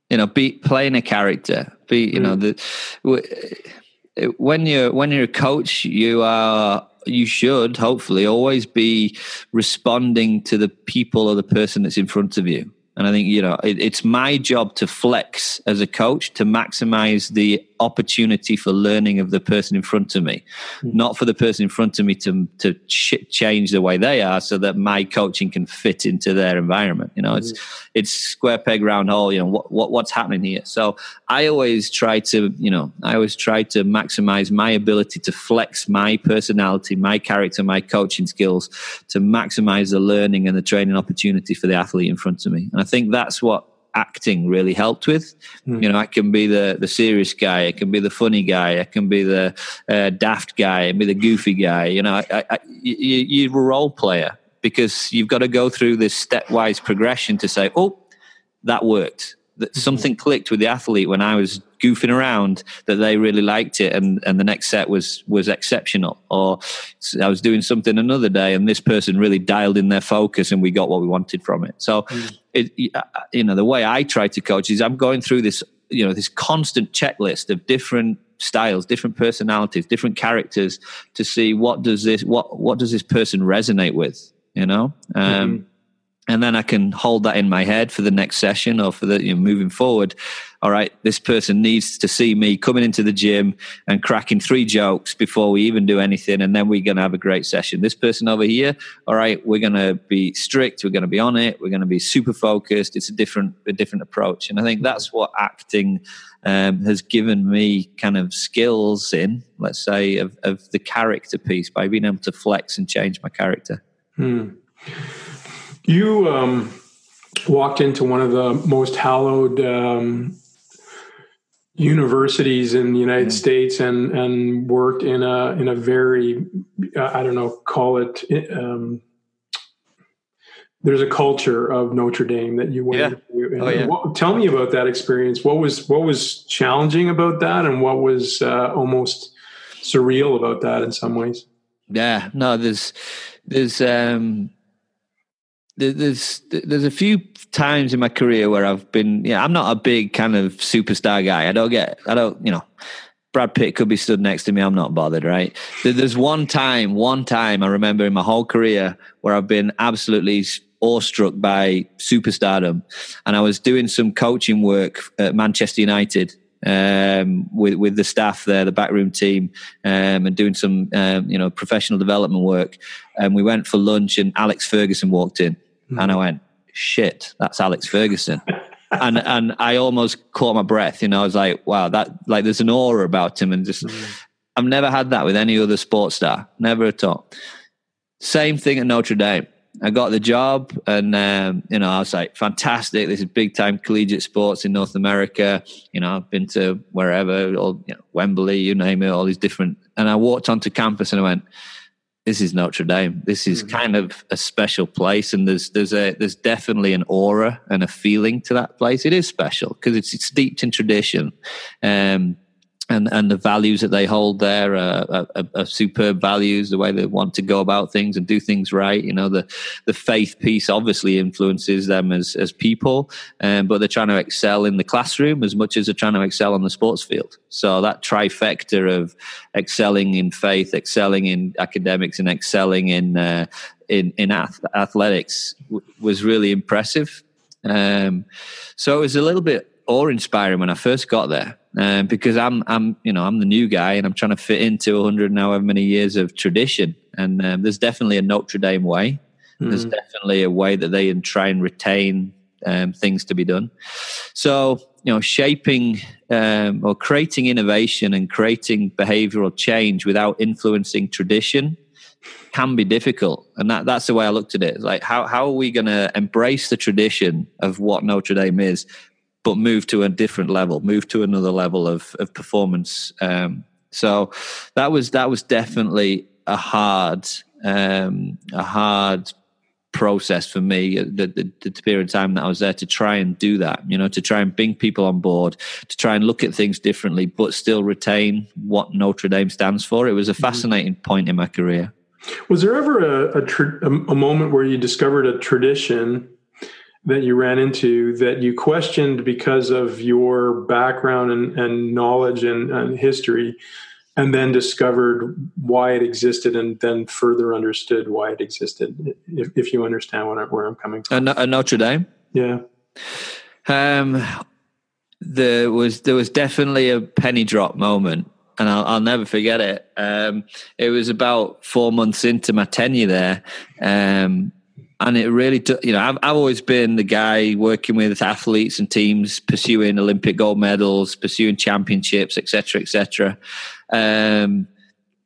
you know be playing a character be you mm. know the when you're when you're a coach you are you should hopefully always be responding to the people or the person that's in front of you and I think, you know, it, it's my job to flex as a coach to maximize the opportunity for learning of the person in front of me, mm-hmm. not for the person in front of me to, to ch- change the way they are so that my coaching can fit into their environment. You know, mm-hmm. it's, it's square peg round hole, you know, what, what, what's happening here. So I always try to, you know, I always try to maximize my ability to flex my personality, my character, my coaching skills to maximize the learning and the training opportunity for the athlete in front of me. And I think that's what acting really helped with. Mm. You know, I can be the the serious guy, I can be the funny guy, I can be the uh, daft guy, I can be the goofy guy. You know, I, I, you, you're a role player because you've got to go through this stepwise progression to say, oh, that worked that mm-hmm. something clicked with the athlete when I was goofing around that they really liked it and, and the next set was was exceptional or I was doing something another day and this person really dialed in their focus and we got what we wanted from it so mm. It, uh, you know the way I try to coach is I'm going through this you know this constant checklist of different styles different personalities different characters to see what does this what what does this person resonate with you know um, mm-hmm and then I can hold that in my head for the next session or for the you know, moving forward. All right, this person needs to see me coming into the gym and cracking three jokes before we even do anything, and then we're going to have a great session. This person over here, all right, we're going to be strict. We're going to be on it. We're going to be super focused. It's a different a different approach, and I think that's what acting um, has given me kind of skills in, let's say, of, of the character piece by being able to flex and change my character. Hmm. You um, walked into one of the most hallowed um, universities in the United mm-hmm. States and and worked in a in a very I don't know call it um, there's a culture of Notre Dame that you went yeah. Oh, yeah. What, tell me about that experience. What was what was challenging about that, and what was uh, almost surreal about that in some ways? Yeah, no, there's there's um, there's there's a few times in my career where I've been yeah I'm not a big kind of superstar guy. I don't get I don't you know Brad Pitt could be stood next to me. I'm not bothered right? There's one time one time I remember in my whole career where I've been absolutely awestruck by superstardom. And I was doing some coaching work at Manchester United um, with with the staff there, the backroom team, um, and doing some um, you know professional development work. And we went for lunch, and Alex Ferguson walked in, Mm-hmm. And I went, shit, that's Alex Ferguson. and and I almost caught my breath. You know, I was like, wow, that like there's an aura about him, and just mm. I've never had that with any other sports star, never at all. Same thing at Notre Dame. I got the job, and um, you know, I was like, fantastic. This is big time collegiate sports in North America. You know, I've been to wherever, all you know, Wembley, you name it, all these different. And I walked onto campus, and I went, "This is Notre Dame. This is mm-hmm. kind of a special place." And there's there's a there's definitely an aura and a feeling to that place. It is special because it's, it's steeped in tradition. Um, and and the values that they hold there are, are, are, superb values. The way they want to go about things and do things right. You know, the the faith piece obviously influences them as as people, um, but they're trying to excel in the classroom as much as they're trying to excel on the sports field. So that trifecta of excelling in faith, excelling in academics, and excelling in uh, in in ath- athletics w- was really impressive. Um, so it was a little bit awe inspiring when I first got there um, because I'm I'm you know I'm the new guy and I'm trying to fit into 100 now however many years of tradition and um, there's definitely a Notre Dame way. Mm. There's definitely a way that they try and retain um, things to be done. So you know, shaping um, or creating innovation and creating behavioral change without influencing tradition can be difficult, and that, that's the way I looked at it. It's like how how are we going to embrace the tradition of what Notre Dame is, but move to a different level, move to another level of of performance. Um, so that was that was definitely a hard um, a hard process for me the, the, the, period of time that I was there to try and do that, you know, to try and bring people on board, to try and look at things differently, but still retain what Notre Dame stands for. It was a mm-hmm. fascinating mm-hmm. point in my career. Was there ever a, a, a, moment where you discovered a tradition that you ran into that you questioned because of your background and, and knowledge and, and, history, and then discovered why it existed and then further understood why it existed, if, if you understand what I, where I'm coming from. A, Notre Dame? Yeah. Um, there was there was definitely a penny drop moment and I'll, I'll, never forget it. Um, it was about four months into my tenure there, um, and it really, you know, I've, I've always been the guy working with athletes and teams, pursuing Olympic gold medals, pursuing championships, etc., etc. Um,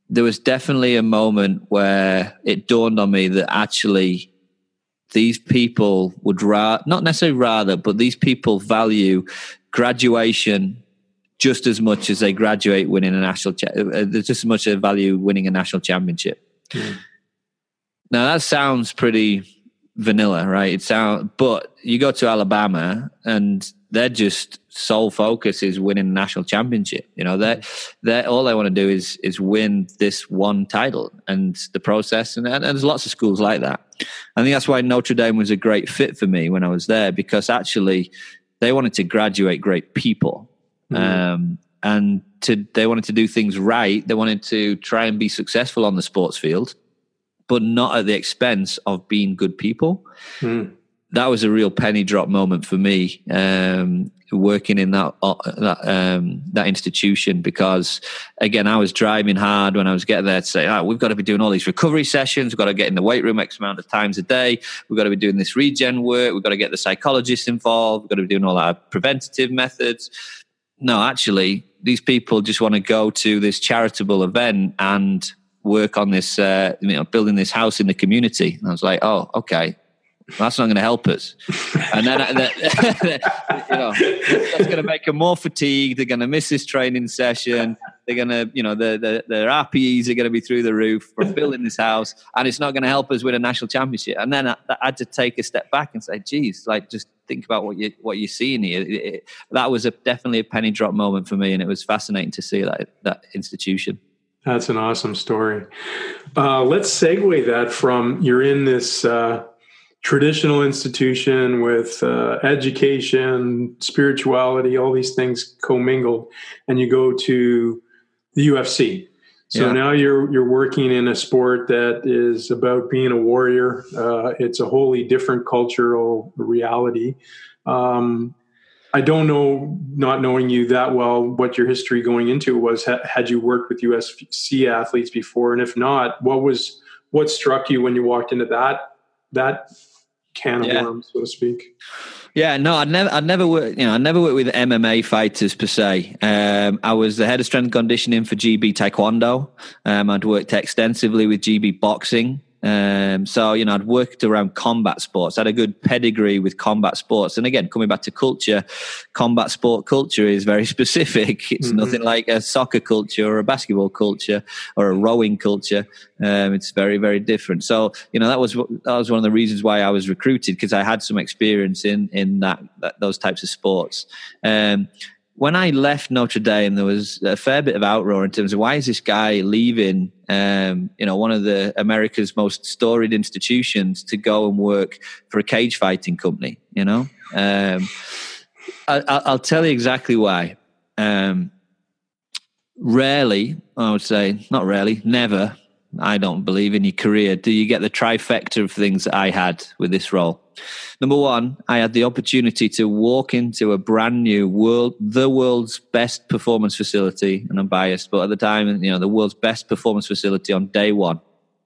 there was definitely a moment where it dawned on me that actually these people would ra- not necessarily rather, but these people value graduation just as much as they graduate winning a national. Cha- uh, there's just as much a value winning a national championship. Mm. Now that sounds pretty vanilla, right? It sounds, but you go to Alabama and they're just sole focus is winning the national championship. You know, that that all they want to do is is win this one title and the process. And, and, there's lots of schools like that. I think that's why Notre Dame was a great fit for me when I was there because actually they wanted to graduate great people. Mm-hmm. Um, and to, they wanted to do things right. They wanted to try and be successful on the sports field but not at the expense of being good people. Mm. That was a real penny drop moment for me, um, working in that uh, that, um, that institution because again I was driving hard when I was getting there to say, oh, we've got to be doing all these recovery sessions, we've got to get in the weight room X amount of times a day, we've got to be doing this regen work, we've got to get the psychologists involved, we've got to be doing all our preventative methods. No, actually, these people just want to go to this charitable event and work on this, uh, you know, building this house in the community. And I was like, oh, okay, that's not going to help us. And then, you know, that's going to make them more fatigued. They're going to miss this training session. They're going to, you know, the, the, their RPEs are going to be through the roof from building this house, and it's not going to help us win a national championship. And then I, I, had to take a step back and say, geez, like just think about what you what you're seeing here. It, it, that was a, definitely a penny drop moment for me, and it was fascinating to see that that institution. That's an awesome story. Uh, let's segue that from you're in this uh, traditional institution with uh, education, spirituality, all these things commingled, and you go to the UFC. So yeah. now you're you're working in a sport that is about being a warrior. Uh, it's a wholly different cultural reality. Um, I don't know, not knowing you that well, what your history going into was. Had you worked with UFC athletes before, and if not, what was what struck you when you walked into that that can of yeah. worms, so to speak? Yeah, no, I'd never, I'd never worked, you know, I never worked with MMA fighters per se. Um, I was the head of strength conditioning for GB Taekwondo. Um, I'd worked extensively with GB Boxing. Um, so, you know, I'd worked around combat sports, I had a good pedigree with combat sports. And again, coming back to culture, combat sport culture is very specific. It's mm-hmm. nothing like a soccer culture or a basketball culture or a rowing culture. Um, it's very, very different. So, you know, that was, that was one of the reasons why I was recruited because I had some experience in, in that, that those types of sports. Um, when I left Notre Dame, there was a fair bit of outroar in terms of why is this guy leaving, um, you know, one of the America's most storied institutions to go and work for a cage fighting company. You know, um, I, will tell you exactly why. Um, rarely, I would say, not rarely, never. I don't believe in your career. Do you get the trifecta of things I had with this role? Number one, I had the opportunity to walk into a brand new world, the world's best performance facility, and I'm biased, but at the time, you know, the world's best performance facility on day one,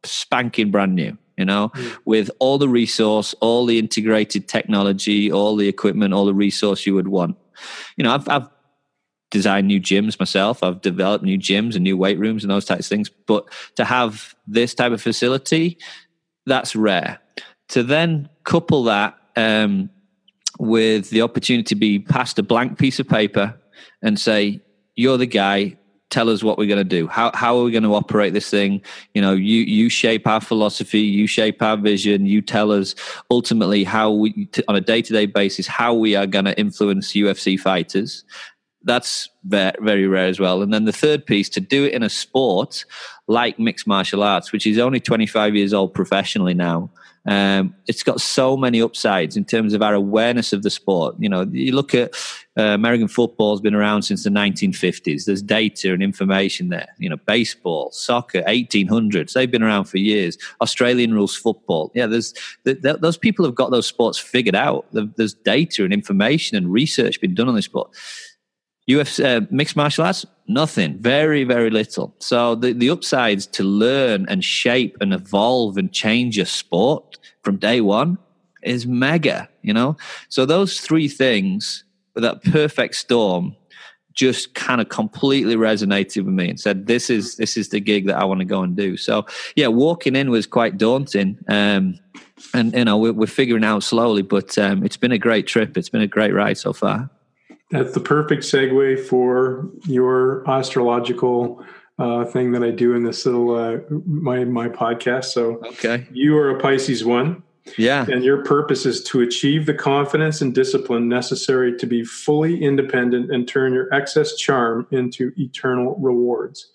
spanking brand new, you know, mm. with all the resource, all the integrated technology, all the equipment, all the resource you would want. You know, I've, I've designed new gyms myself. I've developed new gyms and new weight rooms and those types of things. But to have this type of facility, that's rare to then couple that um, with the opportunity to be passed a blank piece of paper and say, "You're the guy. Tell us what we're going to do. How how are we going to operate this thing? You know, you you shape our philosophy, you shape our vision, you tell us ultimately how we on a day to day basis how we are going to influence UFC fighters." That's very, rare as well. And then the third piece to do it in a sport like mixed martial arts, which is only 25 years old professionally now, um, it's got so many upsides in terms of our awareness of the sport. You know, you look at uh, American football's been around since the 1950s. There's data and information there. You know, baseball, soccer, 1800s. They've been around for years. Australian rules football. Yeah, there's th- th- those people have got those sports figured out. There's data and information and research been done on this sport. UFC, uh, mixed martial arts, nothing, very, very little. So the, the upsides to learn and shape and evolve and change your sport from day one is mega, you know? So those three things, that perfect storm, just kind of completely resonated with me and said, "This is this is the gig that I want to go and do." So, yeah, walking in was quite daunting, um, and you know we're, we're, figuring out slowly, but um, it's been a great trip. It's been a great ride so far. That's the perfect segue for your astrological uh, thing that I do in this little uh, my my podcast. So, okay, you are a Pisces one, yeah, and your purpose is to achieve the confidence and discipline necessary to be fully independent and turn your excess charm into eternal rewards.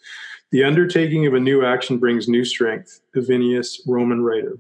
The undertaking of a new action brings new strength. Avienus, Roman writer.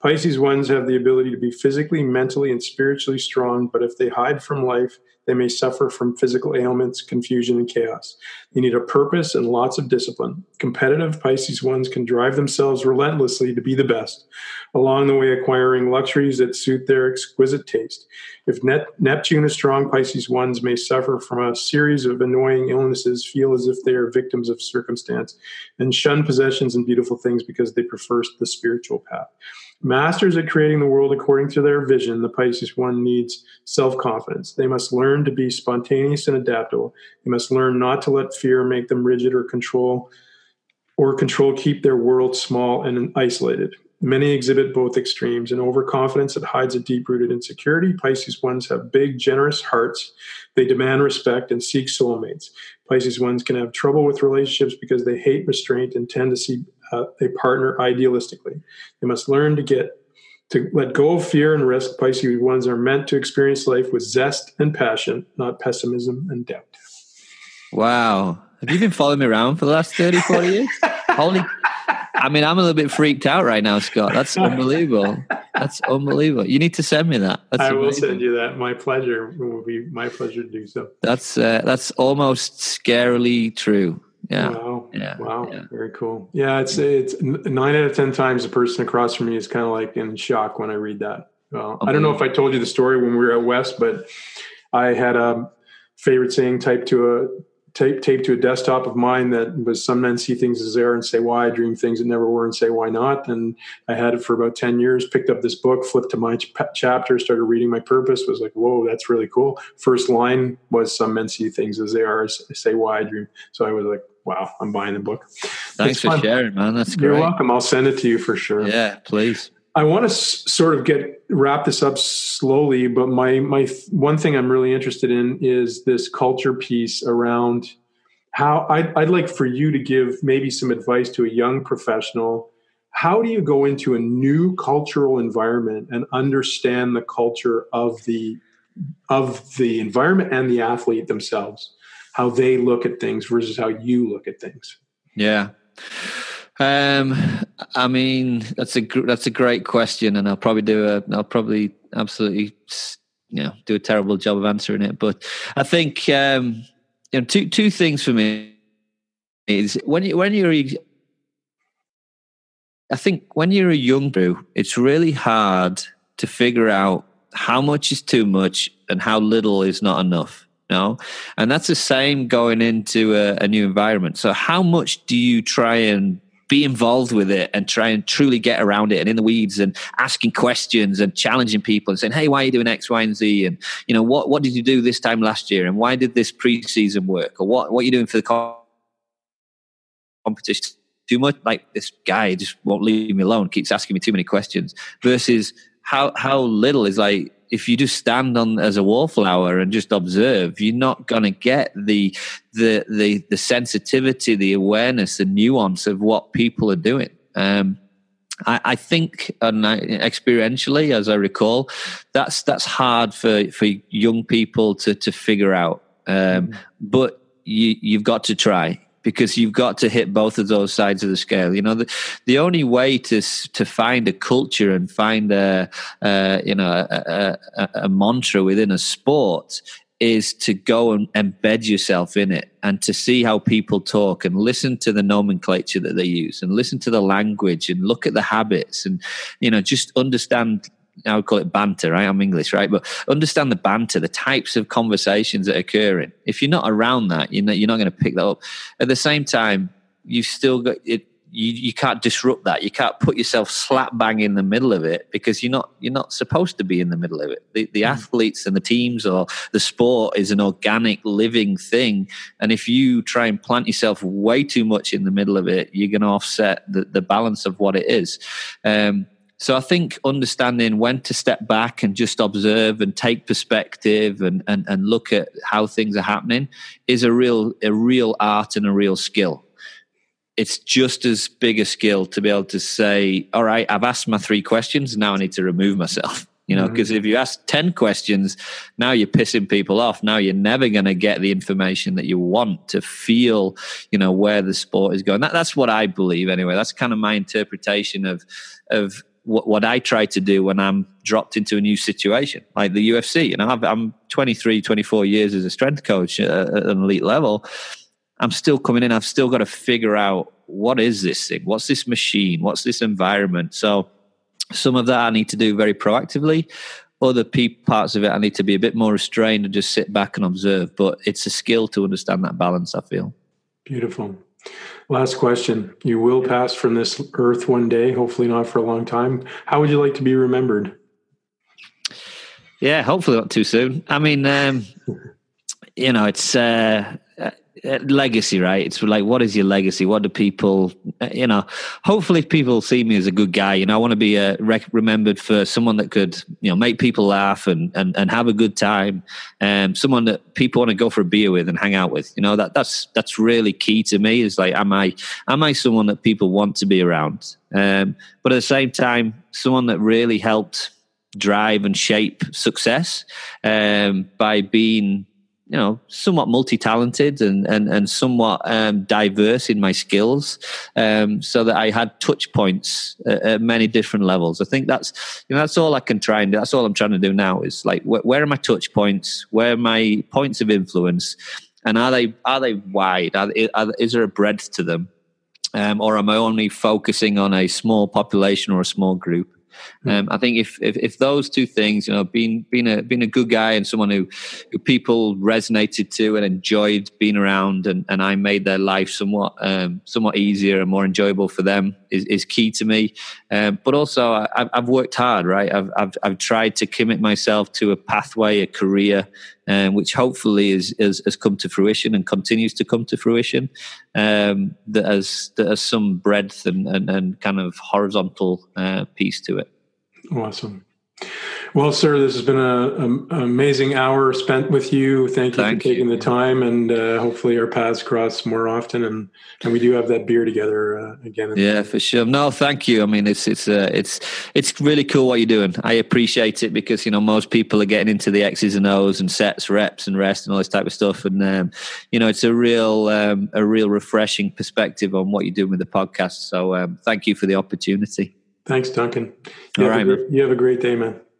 Pisces ones have the ability to be physically, mentally, and spiritually strong, but if they hide from life, they may suffer from physical ailments, confusion, and chaos. They need a purpose and lots of discipline. Competitive Pisces ones can drive themselves relentlessly to be the best, along the way acquiring luxuries that suit their exquisite taste. If Net- Neptune is strong, Pisces ones may suffer from a series of annoying illnesses, feel as if they are victims of circumstance, and shun possessions and beautiful things because they prefer the spiritual path. Masters at creating the world according to their vision, the Pisces one needs self confidence. They must learn to be spontaneous and adaptable. They must learn not to let fear make them rigid or control or control keep their world small and isolated. Many exhibit both extremes an overconfidence that hides a deep rooted insecurity. Pisces ones have big, generous hearts. They demand respect and seek soulmates. Pisces ones can have trouble with relationships because they hate restraint and tend to see uh, a partner idealistically. They must learn to get to let go of fear and risk. Pisces ones are meant to experience life with zest and passion, not pessimism and doubt. Wow. Have you been following me around for the last 30, 40 years? Holy I mean, I'm a little bit freaked out right now, Scott. That's unbelievable. That's unbelievable. You need to send me that. That's I amazing. will send you that. My pleasure. It will be my pleasure to do so. That's uh, that's almost scarily true. Yeah. Wow. Yeah. Wow. Yeah. Very cool. Yeah. It's it's nine out of ten times the person across from me is kind of like in shock when I read that. Well, I don't know if I told you the story when we were at West, but I had a favorite saying typed to a tape taped to a desktop of mine that was some men see things as they are and say why, I dream things that never were and say why not. And I had it for about 10 years, picked up this book, flipped to my ch- chapter, started reading my purpose, was like, whoa, that's really cool. First line was some men see things as they are, say why I dream. So I was like, wow, I'm buying the book. Thanks it's for fun. sharing, man. That's great. You're welcome. I'll send it to you for sure. Yeah, please. I want to s- sort of get wrap this up slowly, but my my one thing I'm really interested in is this culture piece around how I'd, I'd like for you to give maybe some advice to a young professional. How do you go into a new cultural environment and understand the culture of the of the environment and the athlete themselves, how they look at things versus how you look at things? Yeah. Um, I mean, that's a that's a great question, and I'll probably do a I'll probably absolutely you know do a terrible job of answering it. But I think um, you know two two things for me is when you when you're I think when you're a young brew, it's really hard to figure out how much is too much and how little is not enough. No, and that's the same going into a, a new environment. So, how much do you try and be involved with it and try and truly get around it and in the weeds and asking questions and challenging people and saying, Hey, why are you doing X, Y, and Z? And, you know, what, what did you do this time last year? And why did this preseason work? Or what, what are you doing for the competition? Too much like this guy just won't leave me alone, keeps asking me too many questions versus how, how little is like, if you just stand on as a wallflower and just observe, you're not going to get the, the the the sensitivity, the awareness, the nuance of what people are doing. Um, I, I, think, and I, experientially, as I recall, that's that's hard for for young people to to figure out. Um, mm. But you you've got to try because you've got to hit both of those sides of the scale. You know, the, the only way to to find a culture and find a, you know a, a, a, mantra within a sport is to go and embed yourself in it and to see how people talk and listen to the nomenclature that they use and listen to the language and look at the habits and you know just understand I would call it banter, right? I'm English, right? But understand the banter, the types of conversations that are occurring. If you're not around that, you're not, you're not going to pick that up. At the same time, you've still got it. You, you can't disrupt that. You can't put yourself slap bang in the middle of it because you're not you're not supposed to be in the middle of it. The, the mm. athletes and the teams or the sport is an organic living thing, and if you try and plant yourself way too much in the middle of it, you're going to offset the, the balance of what it is. Um, so I think understanding when to step back and just observe and take perspective and, and, and look at how things are happening is a real a real art and a real skill. It's just as big a skill to be able to say, all right, I've asked my three questions, now I need to remove myself. You know, because mm-hmm. if you ask 10 questions, now you're pissing people off. Now you're never going to get the information that you want to feel, you know, where the sport is going. That, that's what I believe anyway. That's kind of my interpretation of, of what, what I try to do when I'm dropped into a new situation, like the UFC. You know, i am 23, 24 years as a strength coach at an elite level. I'm still coming in. I've still got to figure out what is this thing? What's this machine? What's this environment? So some of that I need to do very proactively. Other parts of it I need to be a bit more restrained and just sit back and observe. But it's a skill to understand that balance. I feel beautiful. Last question. You will pass from this earth one day, hopefully not for a long time. How would you like to be remembered? Yeah, hopefully not too soon. I mean, um, you know, it's uh, legacy, right? It's like, what is your legacy? What do people, uh, you know, hopefully people see me as a good guy. You know, I want to be uh, rec- remembered for someone that could, you know, make people laugh and, and, and have a good time. Um, someone that people want to go for a beer with and hang out with. You know, that that's, that's really key to me is like, am I, am I someone that people want to be around? Um, but at the same time, someone that really helped drive and shape success um, by being you know somewhat multi-talented and and, and somewhat um, diverse in my skills um, so that I had touch points at, at, many different levels. I think that's you know that's all I can try and do. That's all I'm trying to do now is like wh- where are my touch points? Where are my points of influence? And are they are they wide? Are, are, is there a breadth to them? Um, or am I only focusing on a small population or a small group. Um, I think if, if, if those two things, you know, being being a being a good guy and someone who, who people resonated to and enjoyed being around, and, and I made their life somewhat um, somewhat easier and more enjoyable for them is, is key to me. Um, but also, I, have worked hard, right? I've, I've I've tried to commit myself to a pathway, a career, um, which hopefully is, is, has come to fruition and continues to come to fruition. Um, that has that has some breadth and, and, and kind of horizontal uh, piece to it. Awesome. Well, sir, this has been an amazing hour spent with you. Thank you Thank for taking you. the time, and uh, hopefully our paths cross more often, and, and we do have that beer together uh, again. Yeah, for sure. No, thank you. I mean, it's it's uh, it's it's really cool what you're doing. I appreciate it because you know most people are getting into the X's and O's and sets, reps, and rest, and all this type of stuff, and um, you know it's a real um, a real refreshing perspective on what you're doing with the podcast. So um, thank you for the opportunity. Thanks, Duncan. You, All right, a, you have a great day, man.